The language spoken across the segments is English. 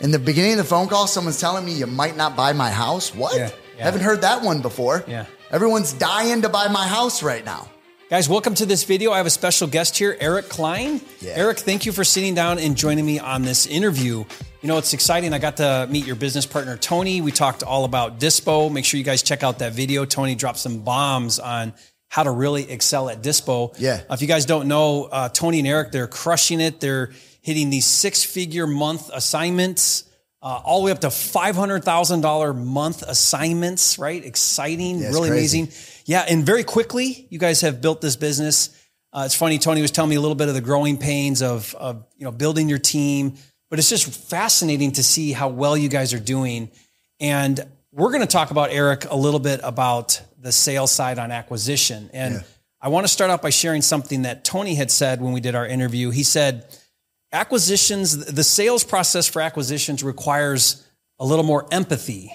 In the beginning of the phone call, someone's telling me you might not buy my house. What? Yeah, yeah. Haven't heard that one before. Yeah. Everyone's dying to buy my house right now. Guys, welcome to this video. I have a special guest here, Eric Klein. Yeah. Eric, thank you for sitting down and joining me on this interview. You know, it's exciting. I got to meet your business partner, Tony. We talked all about Dispo. Make sure you guys check out that video. Tony dropped some bombs on how to really excel at Dispo. Yeah. Uh, if you guys don't know, uh, Tony and Eric, they're crushing it. They're hitting these six figure month assignments. Uh, all the way up to five hundred thousand dollar month assignments, right? Exciting, Yeah, really crazy. amazing. Yeah, and very quickly, you guys have built this business. Uh, it's funny. Tony was telling me a little bit of the growing pains of, of you know building your team, but it's just fascinating to see how well you guys are doing. And we're going to talk about Eric a little bit about the sales side on acquisition. And Yeah. I want to start out by sharing something that Tony had said when we did our interview. He said acquisitions, the sales process for acquisitions requires a little more empathy.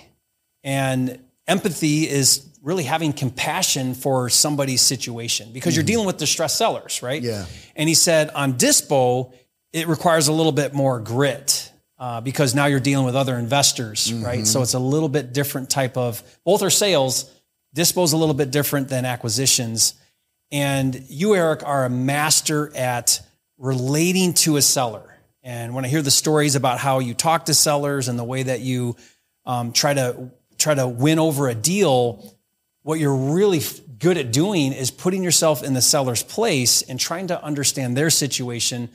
And empathy is really having compassion for somebody's situation because you're dealing with distressed sellers, right? Yeah. And he said on Dispo, it requires a little bit more grit uh, because now you're dealing with other investors, right? So it's a little bit different type of, both are sales. Dispo's a little bit different than acquisitions. And you, Eric, are a master at relating to a seller. And when I hear the stories about how you talk to sellers and the way that you um, try to try to win over a deal, what you're really good at doing is putting yourself in the seller's place and trying to understand their situation.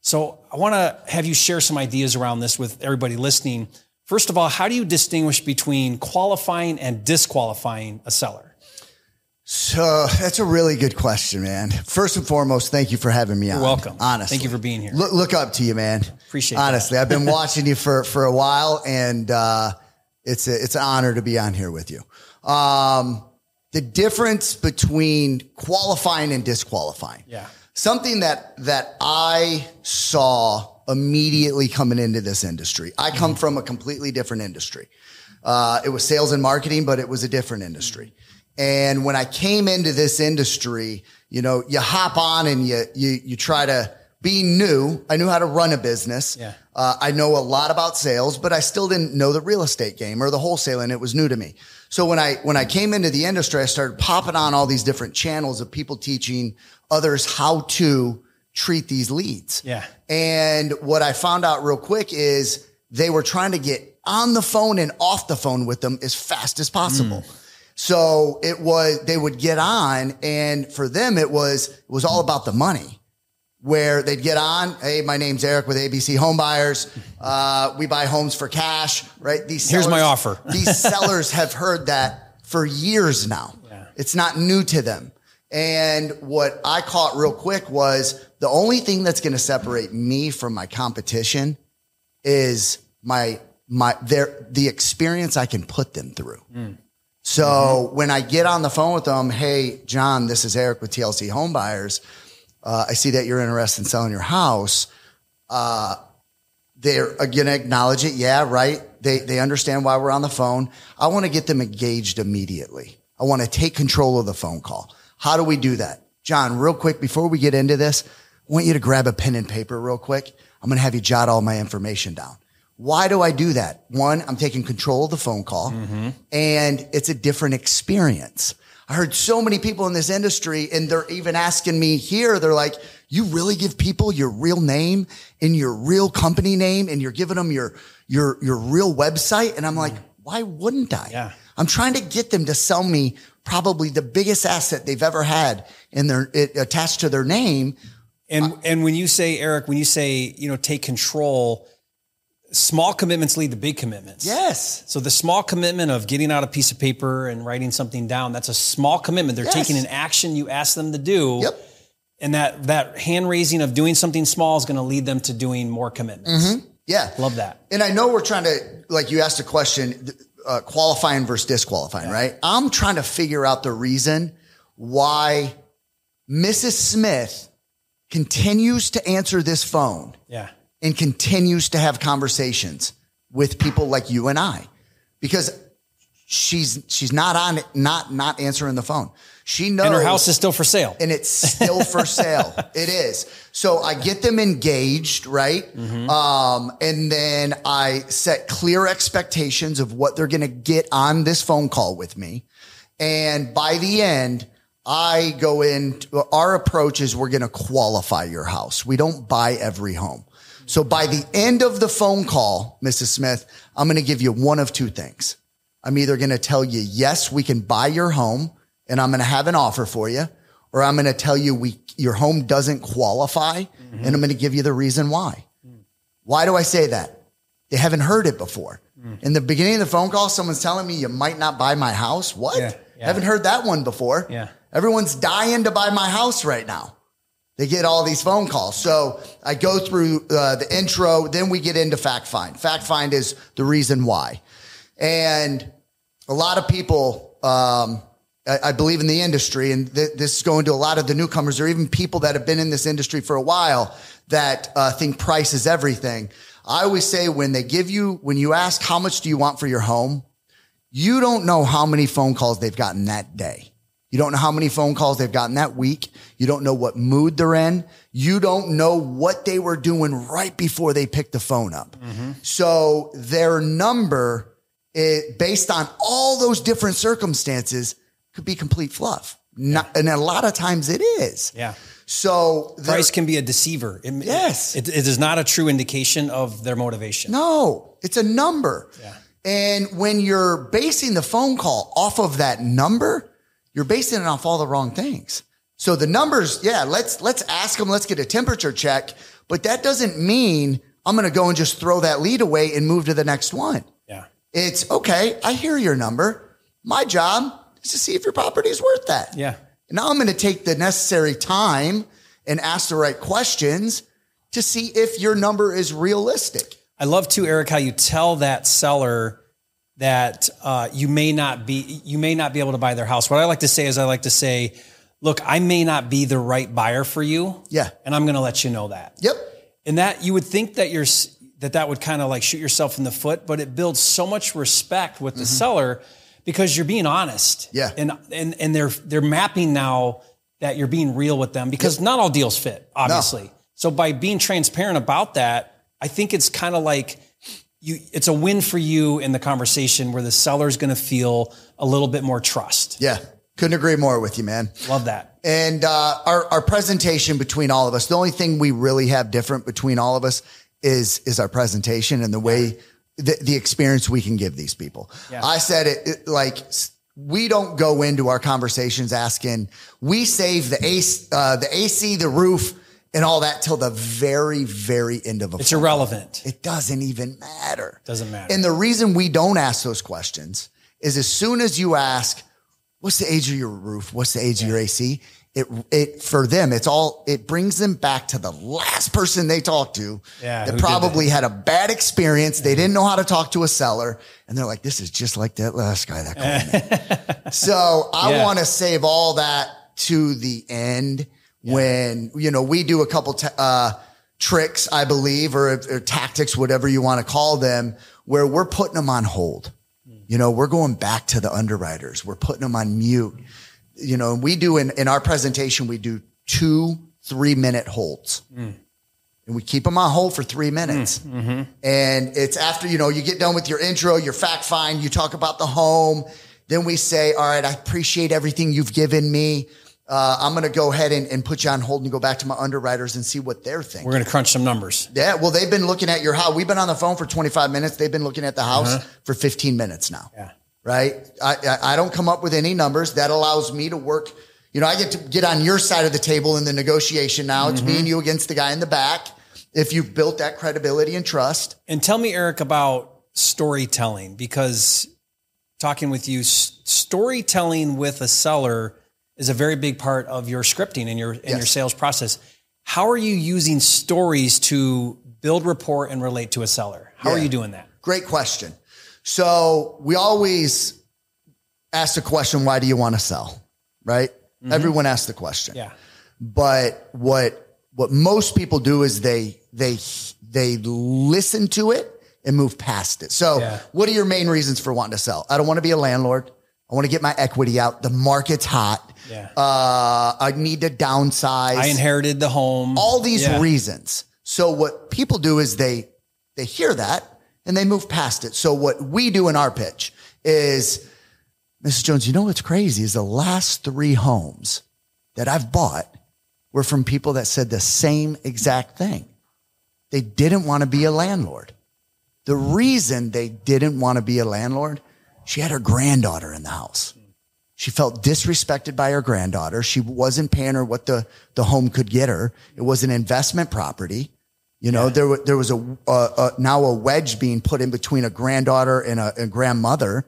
So I want to have you share some ideas around this with everybody listening. First of all, how do you distinguish between qualifying and disqualifying a seller? So that's a really good question, man. First and foremost, thank you for having me. You're welcome. Honestly. Thank you for being here. Look, look up to you, man. Appreciate. Honestly, I've been watching you for, for a while and, uh, it's a, it's an honor to be on here with you. Um, the difference between qualifying and disqualifying. Yeah. Something that, that I saw immediately coming into this industry. I come from a completely different industry. Uh, it was sales and marketing, but it was a different industry. And when I came into this industry, you know, you hop on and you, you, you try to be new. I knew how to run a business. Yeah. Uh, I know a lot about sales, but I still didn't know the real estate game or the wholesaling. It was new to me. So when I, when I came into the industry, I started popping on all these different channels of people teaching others how to treat these leads. Yeah. And what I found out real quick is they were trying to get on the phone and off the phone with them as fast as possible. So it was, they would get on and for them, it was, it was all about the money where they'd get on. Hey, my name's Eric with ABC Home Buyers. Uh, we buy homes for cash, right? These Here's my offer. these sellers have heard that for years now. Yeah. It's not new to them. And what I caught real quick was the only thing that's going to separate me from my competition is my, my, their, the experience I can put them through. So when I get on the phone with them, hey, John, this is Eric with TLC Homebuyers. Uh, I see that you're interested in selling your house. Uh, they're going to acknowledge it. Yeah, right. They, they understand why we're on the phone. I want to get them engaged immediately. I want to take control of the phone call. How do we do that? John, real quick, before we get into this, I want you to grab a pen and paper real quick. I'm going to have you jot all my information down. Why do I do that? One, I'm taking control of the phone call and it's a different experience. I heard so many people in this industry and they're even asking me here. They're like, you really give people your real name and your real company name and you're giving them your, your, your real website. And I'm like, why wouldn't I? Yeah. I'm trying to get them to sell me probably the biggest asset they've ever had in their, it, attached to their name. And and when you say Eric, when you say you know take control, small commitments lead to big commitments. Yes. So the small commitment of getting out a piece of paper and writing something down, that's a small commitment. They're Yes. taking an action you ask them to do. Yep. And that that hand raising of doing something small is going to lead them to doing more commitments. Yeah. Love that. And I know we're trying to, like you asked a question, uh, qualifying versus disqualifying, right? I'm trying to figure out the reason why Mrs. Smith continues to answer this phone Yeah. And continues to have conversations with people like you and I. Because she's she's not on it, not not answering the phone. She knows And her house is still for sale. and it's still for sale. It is. So I get them engaged, right? Um, and then I set clear expectations of what they're going to get on this phone call with me. And by the end, I go in, our approach is we're going to qualify your house. We don't buy every home. So by the end of the phone call, Mrs. Smith, I'm going to give you one of two things. I'm either going to tell you, yes, we can buy your home and I'm going to have an offer for you, or I'm going to tell you we, your home doesn't qualify mm-hmm. and I'm going to give you the reason why. Why do I say that? They haven't heard it before. Mm. In the beginning of the phone call, someone's telling me you might not buy my house. What? Yeah, yeah. Haven't heard that one before. Yeah. Everyone's dying to buy my house right now. They get all these phone calls. So I go through uh, the intro, then we get into fact find. Fact find is the reason why. And a lot of people, um, I, I believe in the industry, and th- this is going to a lot of the newcomers or even people that have been in this industry for a while that uh, think price is everything. I always say when they give you, when you ask how much do you want for your home, you don't know how many phone calls they've gotten that day. You don't know how many phone calls they've gotten that week. You don't know what mood they're in. You don't know what they were doing right before they picked the phone up. Mm-hmm. So their number, it, based on all those different circumstances, could be complete fluff. Not, and a lot of times it is. Yeah. So there- Price can be a deceiver. It- Yes. It, it is not a true indication of their motivation. No, it's a number. Yeah. And when you're basing the phone call off of that number, you're basing it off all the wrong things. So the numbers, yeah, let's let's ask them, let's get a temperature check, but that doesn't mean I'm going to go and just throw that lead away and move to the next one. Yeah. It's okay, I hear your number. My job is to see if your property is worth that. Yeah. Now I'm going to take the necessary time and ask the right questions to see if your number is realistic. I love too, Eric, how you tell that seller that uh, you may not be you may not be able to buy their house. What I like to say is I like to say, look, I may not be the right buyer for you. Yeah. And I'm going to let you know that. Yep. And that you would think that you're that that would kind of like shoot yourself in the foot, but it builds so much respect with the seller because you're being honest. Mm-hmm. Yeah. And and and they're they're mapping now that you're being real with them because not all deals fit, obviously. So by being transparent about that, I think it's kind of like you it's a win for you in the conversation where the seller's going to feel a little bit more trust. Yeah. Couldn't agree more with you, man. Love that. And uh, our our presentation between all of us, the only thing we really have different between all of us is is our presentation and the way the, the experience we can give these people. Yeah. I said it, it like we don't go into our conversations asking. We save the AC, uh, the AC, the roof, and all that till the very very end of a. It's irrelevant. it doesn't even matter. Doesn't matter. And the reason we don't ask those questions is as soon as you ask, what's the age of your roof? What's the age of your AC? It, it, for them, it's all, it brings them back to the last person they talked to Yeah, that probably had a bad experience. They didn't know how to talk to a seller. And they're like, this is just like that last guy that called me. so I Yeah. want to save all that to the end when, you know, we do a couple, t- uh, tricks, I believe, or, or tactics, whatever you want to call them, where we're putting them on hold. You know, we're going back to the underwriters. We're putting them on mute. You know, and we do in, in our presentation, we do two three minute holds. Mm. And we keep them on hold for three minutes. Mm, mm-hmm. And it's after, you know, you get done with your intro, your fact find, you talk about the home. Then we say, all right, I appreciate everything you've given me. Uh, I'm going to go ahead and, and put you on hold and go back to my underwriters and see what they're thinking. We're going to crunch some numbers. Yeah, well, they've been looking at your house. We've been on the phone for 25 minutes. They've been looking at the house for 15 minutes now. Yeah. Right. I, I, I don't come up with any numbers. That allows me to work. You know, I get to get on your side of the table in the negotiation now. It's me and you against the guy in the back. If you've built that credibility and trust. And tell me, Eric, about storytelling because talking with you, s- storytelling with a seller is a very big part of your scripting and your and your sales process. How are you using stories to build rapport and relate to a seller? How are you doing that? Great question. So we always ask the question, why do you want to sell? Right? Mm-hmm. Everyone asks the question. Yeah. but what what most people do is they they they listen to it and move past it. So Yeah. what are your main reasons for wanting to sell? I don't want to be a landlord. I want to get my equity out. The market's hot. Yeah. Uh, I need to downsize. I inherited the home. all these Yeah. reasons. So what people do is they they hear that and they move past it. So what we do in our pitch is, Mrs. Jones, you know what's crazy is the last three homes that I've bought were from people that said the same exact thing. They didn't want to be a landlord. The reason they didn't want to be a landlord, she had her granddaughter in the house. She felt disrespected by her granddaughter. She wasn't paying her what the, the home could get her. It was an investment property. You know, there, wa- there was a, a, a now a wedge being put in between a granddaughter and a, a grandmother.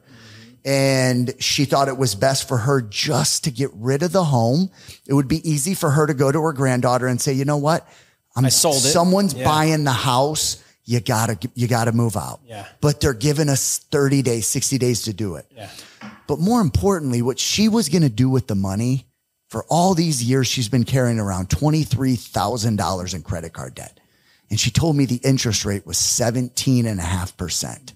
And she thought it was best for her just to get rid of the home. It would be easy for her to go to her granddaughter and say, you know what? I'm I sold it. Someone's Yeah. buying the house. You gotta, you gotta move out. Yeah. But they're giving us 30 days, 60 days to do it. Yeah. But more importantly, what she was going to do with the money for all these years, she's been carrying around $23,000 in credit card debt. And she told me the interest rate was 17.5%.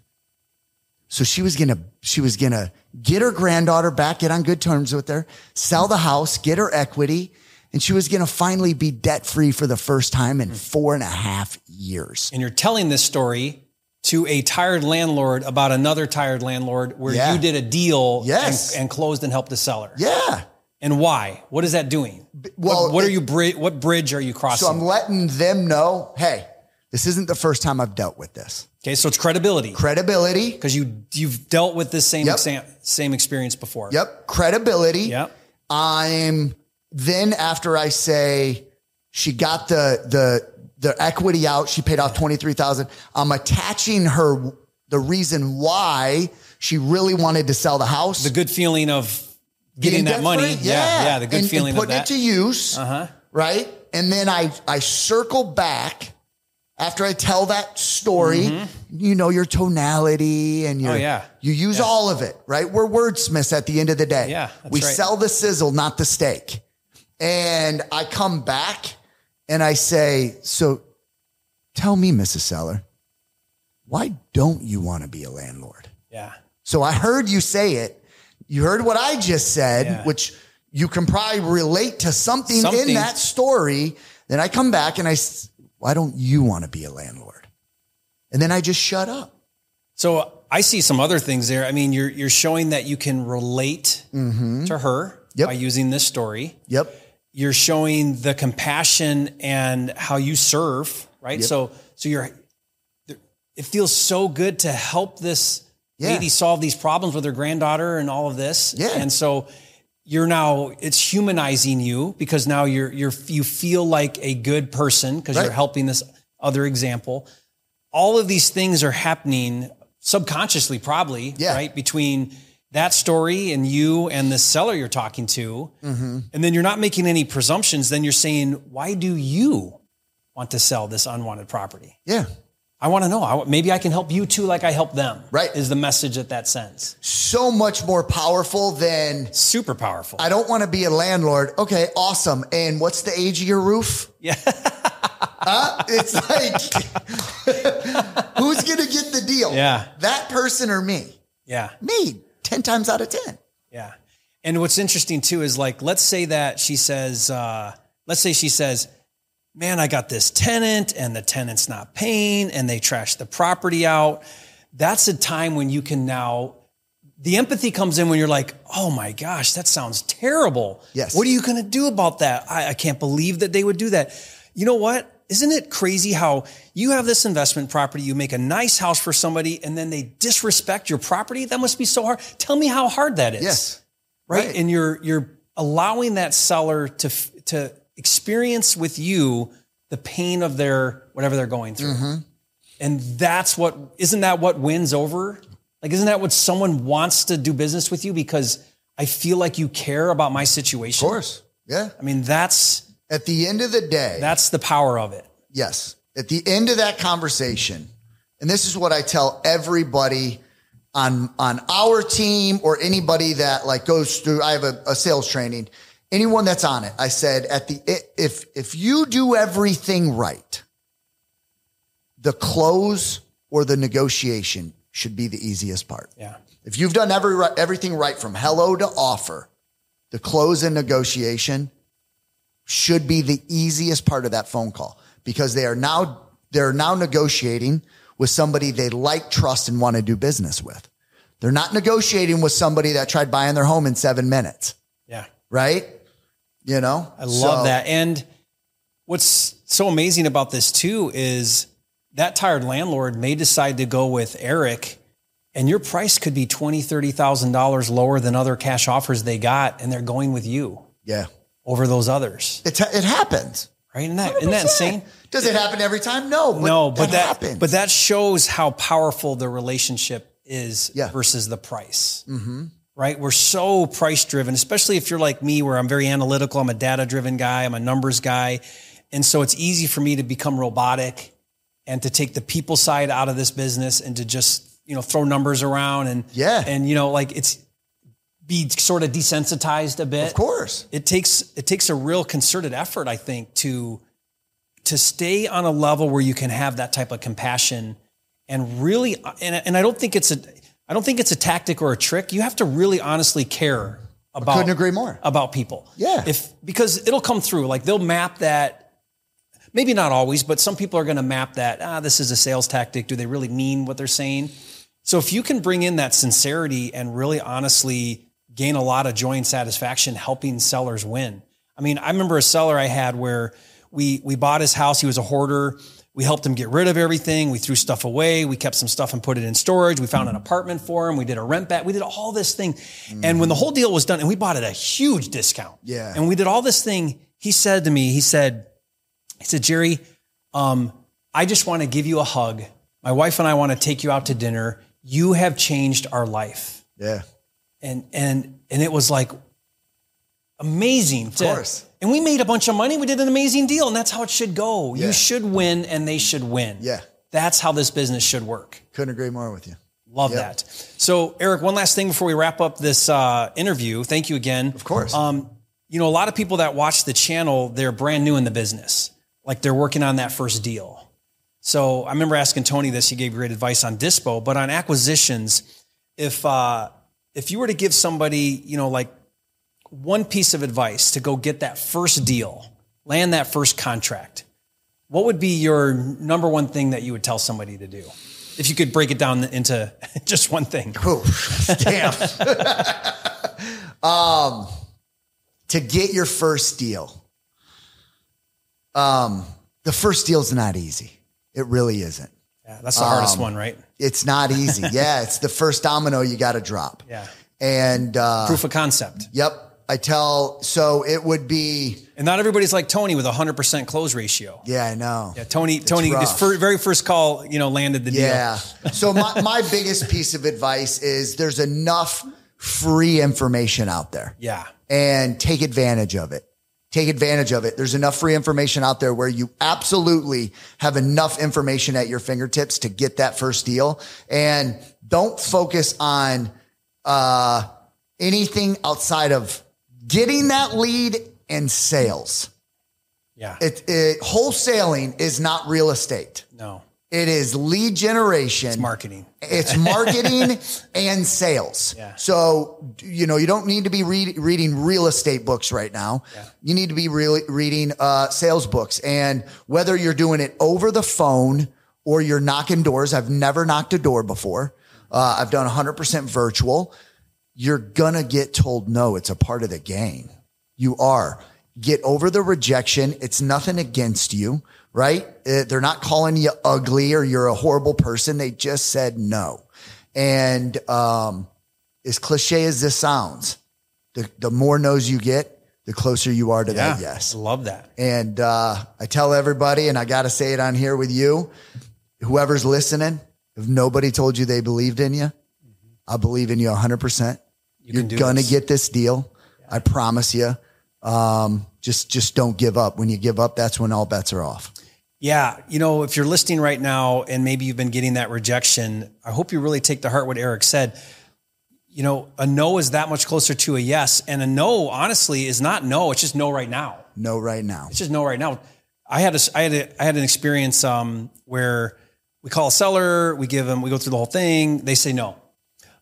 So she was to, she was to get her granddaughter back, get on good terms with her, sell the house, get her equity. And she was going to finally be debt free for the first time in four and a half years. and you're telling this story to a tired landlord about another tired landlord where Yeah. you did a deal Yes. and, and closed and helped the seller. Yeah. And why? What is that doing? well, what, what are you bri- what bridge are you crossing? So I'm letting them know, hey, this isn't the first time I've dealt with this. okay, so it's credibility Credibility. because you you've dealt with this same Yep. exam, same experience before. Yep. Credibility. Yep. I'm then after I say she got the the the equity out, she paid off twenty three thousand. I'm attaching her the reason why she really wanted to sell the house. The good feeling of getting that money. free. Yeah. Yeah. The good and, and feeling of putting that. it to use. uh-huh. right? And then I I circle back after I tell that story. You know your tonality and your Mm-hmm. Oh, yeah. you use Yeah. all of it, right? We're wordsmiths at the end of the day. Yeah, we right. sell the sizzle, not the steak. And I come back and I say, so tell me, Mrs. Seller, why don't you want to be a landlord? Yeah. So I heard you say it. You heard what I just said, Yeah. which you can probably relate to something, in that story. Then I come back and I, why don't you want to be a landlord? And then I just shut up. So I see some other things there. I mean, you're you're showing that you can relate to her Mm-hmm. Yep. by using this story. Yep. You're showing the compassion and how you serve, right? So so you're it feels so good to help this Yeah. lady solve these problems with her granddaughter and all of this. Yeah. And so you're now it's humanizing you because now you're you're you feel like a good person because Right. you're helping this other example. All of these things are happening subconsciously, probably, Yeah. right? Between that story and you and the seller you're talking to. Mm-hmm. And then you're not making any presumptions. Then you're saying, why do you want to sell this unwanted property? Yeah. I want to know. I, maybe I can help you too, like I help them. Right. Is the message that that sends. So much more powerful than Super powerful. I don't want to be a landlord. Okay. Awesome. And what's the age of your roof? yeah. Huh? It's like, who's going to get the deal? Yeah. That person or me? yeah. Me, 10 times out of 10. Yeah. And what's interesting too is like, let's say that she says, uh, let's say she says, man, I got this tenant and the tenant's not paying and they trashed the property out. That's a time when you can now, the empathy comes in when you're like, oh my gosh, that sounds terrible. Yes. What are you going to do about that? I, I can't believe that they would do that. You know what? Isn't it crazy how you have this investment property, you make a nice house for somebody, and then they disrespect your property? That must be so hard. Tell me how hard that is Yes. right? Right. And you're you're allowing that seller to to experience with you the pain of their whatever they're going through, Mm-hmm. and that's what isn't that what wins over? Like, isn't that what someone wants to do business with you because I feel like you care about my situation? Of course. Yeah. I mean, that's At the end of the day, that's the power of it. Yes. At the end of that conversation, and this is what I tell everybody on on our team or anybody that like goes through I have a, a sales training, anyone that's on it, I said at the if if you do everything right, the close or the negotiation should be the easiest part. Yeah. If you've done every everything right from hello to offer, the close and negotiation should be the easiest part of that phone call because they are now they're now negotiating with somebody they like, trust, and want to do business with. They're not negotiating with somebody that tried buying their home in seven minutes, Yeah. right? You know, I love So- that. And what's so amazing about this too is that tired landlord may decide to go with Eric and your price could be twenty, thirty thousand dollars lower than other cash offers they got, and they're going with you Yeah, over those others. it it happens. Right? Isn't that, isn't that insane? Does it happen every time? No, but no, but that, happens. but that shows how powerful the relationship is Yeah. versus the price. Mm-hmm. Right? We're so price driven, especially if you're like me, where I'm very analytical. I'm a data driven guy. I'm a numbers guy, and so it's easy for me to become robotic and to take the people side out of this business and to just you know throw numbers around and Yeah. and you know like it's be sort of desensitized a bit of course. it takes it takes a real concerted effort, I think, to to stay on a level where you can have that type of compassion and really and, and I don't think it's a I don't think it's a tactic or a trick. You have to really honestly care about Couldn't agree more. about people. Yeah. If because it'll come through. Like they'll map that maybe not always, but some people are going to map that, ah, this is a sales tactic. Do they really mean what they're saying? So if you can bring in that sincerity and really honestly gain a lot of joy and satisfaction helping sellers win. I mean, I remember a seller I had where we we bought his house, he was a hoarder. We helped him get rid of everything. We threw stuff away. We kept some stuff and put it in storage. We found an apartment for him. We did a rent back. We did all this thing. And when the whole deal was done, and we bought it at a huge discount. Yeah. And we did all this thing. He said to me, he said, he said, Jerry, um, I just want to give you a hug. My wife and I want to take you out to dinner. You have changed our life. Yeah, And and and it was like amazing. Of course. And we made a bunch of money. We did an amazing deal. And that's how it should go. Yeah. You should win and they should win. Yeah. That's how this business should work. couldn't agree more with you. Love Yep. that. So, Eric, one last thing before we wrap up this uh, interview. Thank you again. Of course. Um, you know, a lot of people that watch the channel, they're brand new in the business. Like they're working on that first deal. So I remember asking Tony this. He gave great advice on Dispo, but on acquisitions, if uh, if you were to give somebody, you know, like one piece of advice to go get that first deal, land that first contract, what would be your number one thing that you would tell somebody to do? If you could break it down into just one thing. Ooh, damn. um, to get your first deal, um, the first deal's not easy. It really isn't. Yeah, that's the hardest Um, one, right? It's not easy. yeah, it's the first domino you got to drop. Yeah. And uh, Proof of concept. yep, I tell. So it would be. And not everybody's like Tony with a 100% close ratio. Yeah, I know. Yeah, Tony, Tony, his rough. fir- very first call, you know, landed the deal. Yeah. So my, my biggest piece of advice is there's enough free information out there. Yeah. and take advantage of it. Take advantage of it. There's enough free information out there where you absolutely have enough information at your fingertips to get that first deal. And don't focus on uh, anything outside of getting that lead and sales. Yeah. It, it wholesaling is not real estate. no, It is lead generation. marketing. It's marketing and sales. Yeah. So, you know, you don't need to be read, reading real estate books right now. You need to be really reading uh, sales books. And whether you're doing it over the phone or you're knocking doors, I've never knocked a door before. Uh, I've done 100% virtual. You're going to get told no. It's a part of the game. You are. Get over the rejection. It's nothing against you, right? Uh, They're not calling you ugly or you're a horrible person. They just said no. And um, as cliche as this sounds, the, the more no's you get, the closer you are to Yeah. that yes. Love that. And uh, I tell everybody, and I got to say it on here with you, whoever's listening, if nobody told you they believed in you, I believe in you 100%. You are going to get this deal. I promise you. Um, just, just don't give up. When you give up, that's when all bets are off. Yeah. You know, if you're listening right now and maybe you've been getting that rejection, I hope you really take to heart what Eric said. You know, a no is that much closer to a yes. And a no, honestly, is not no. It's just no right now. No, right now. It's just no right now. I had a, I had a, I had an experience um, where we call a seller, we give them, we go through the whole thing. They say no.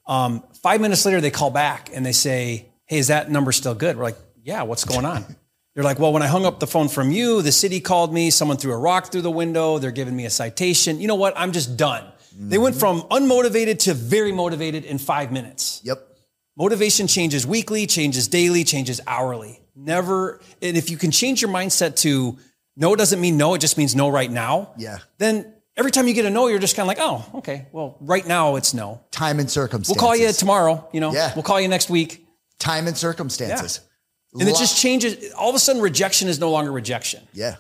Um, five minutes later, they call back and they say, Hey, is that number still good? We're like, Yeah, what's going on? They're like, Well, when I hung up the phone from you, the city called me, someone threw a rock through the window, they're giving me a citation. You know what? I'm just done. Mm-hmm. They went from unmotivated to very motivated in five minutes. Yep. Motivation changes weekly, changes daily, changes hourly. Never, and if you can change your mindset to no doesn't mean no, it just means no right now. Yeah. Then every time you get a no, you're just kind of like, oh, okay, well, right now it's no. Time and circumstances. We'll call you tomorrow, you know, Yeah. we'll call you next week. Time and circumstances. And it just changes. All of a sudden, rejection is no longer rejection. Yeah.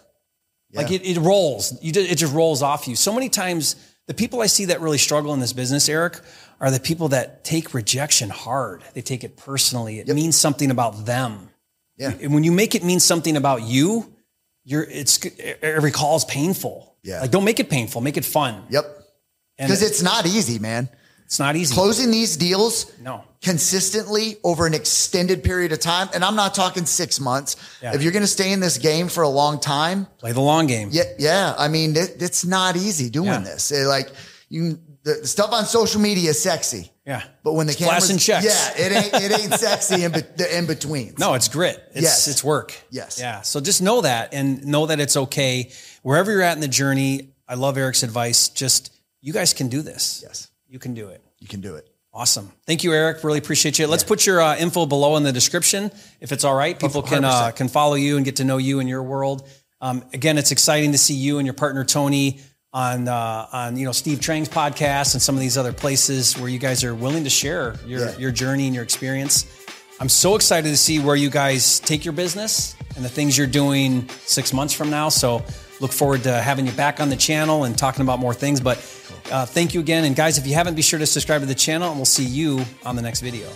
Like it, it rolls. You just, it just rolls off you. So many times, the people I see that really struggle in this business, Eric, are the people that take rejection hard. They take it personally. It means something about them. Yeah. And when you make it mean something about you, you're it's every call is painful. Yeah. Like don't make it painful. Make it fun. Yep. Because it's not easy, man. It's not easy. Closing these deals No. consistently over an extended period of time, and I'm not talking six months. Yeah. If you're going to stay in this game for a long time, Play the long game. yeah, yeah. I mean, it, it's not easy doing Yeah. this. It, like you, the, the stuff on social media is sexy, Yeah. but when the It's cameras, flashing checks. yeah, it ain't it ain't sexy in be, the in between. No, it's grit. It's Yes. it's work. Yes. Yeah. So just know that and know that it's okay. Wherever you're at in the journey, I love Eric's advice. Just you guys can do this. Yes, You can do it. you can do it. Awesome. Thank you, Eric. Really appreciate you. Let's put your uh, info below in the description if it's all right. People can uh, 100%. can follow you and get to know you and your world. Um, again, it's exciting to see you and your partner Tony on uh, on you know Steve Trang's podcast and some of these other places where you guys are willing to share your Yeah. your journey and your experience. I'm so excited to see where you guys take your business and the things you're doing six months from now. So look forward to having you back on the channel and talking about more things. But uh, thank you again. And guys, if you haven't, be sure to subscribe to the channel and we'll see you on the next video.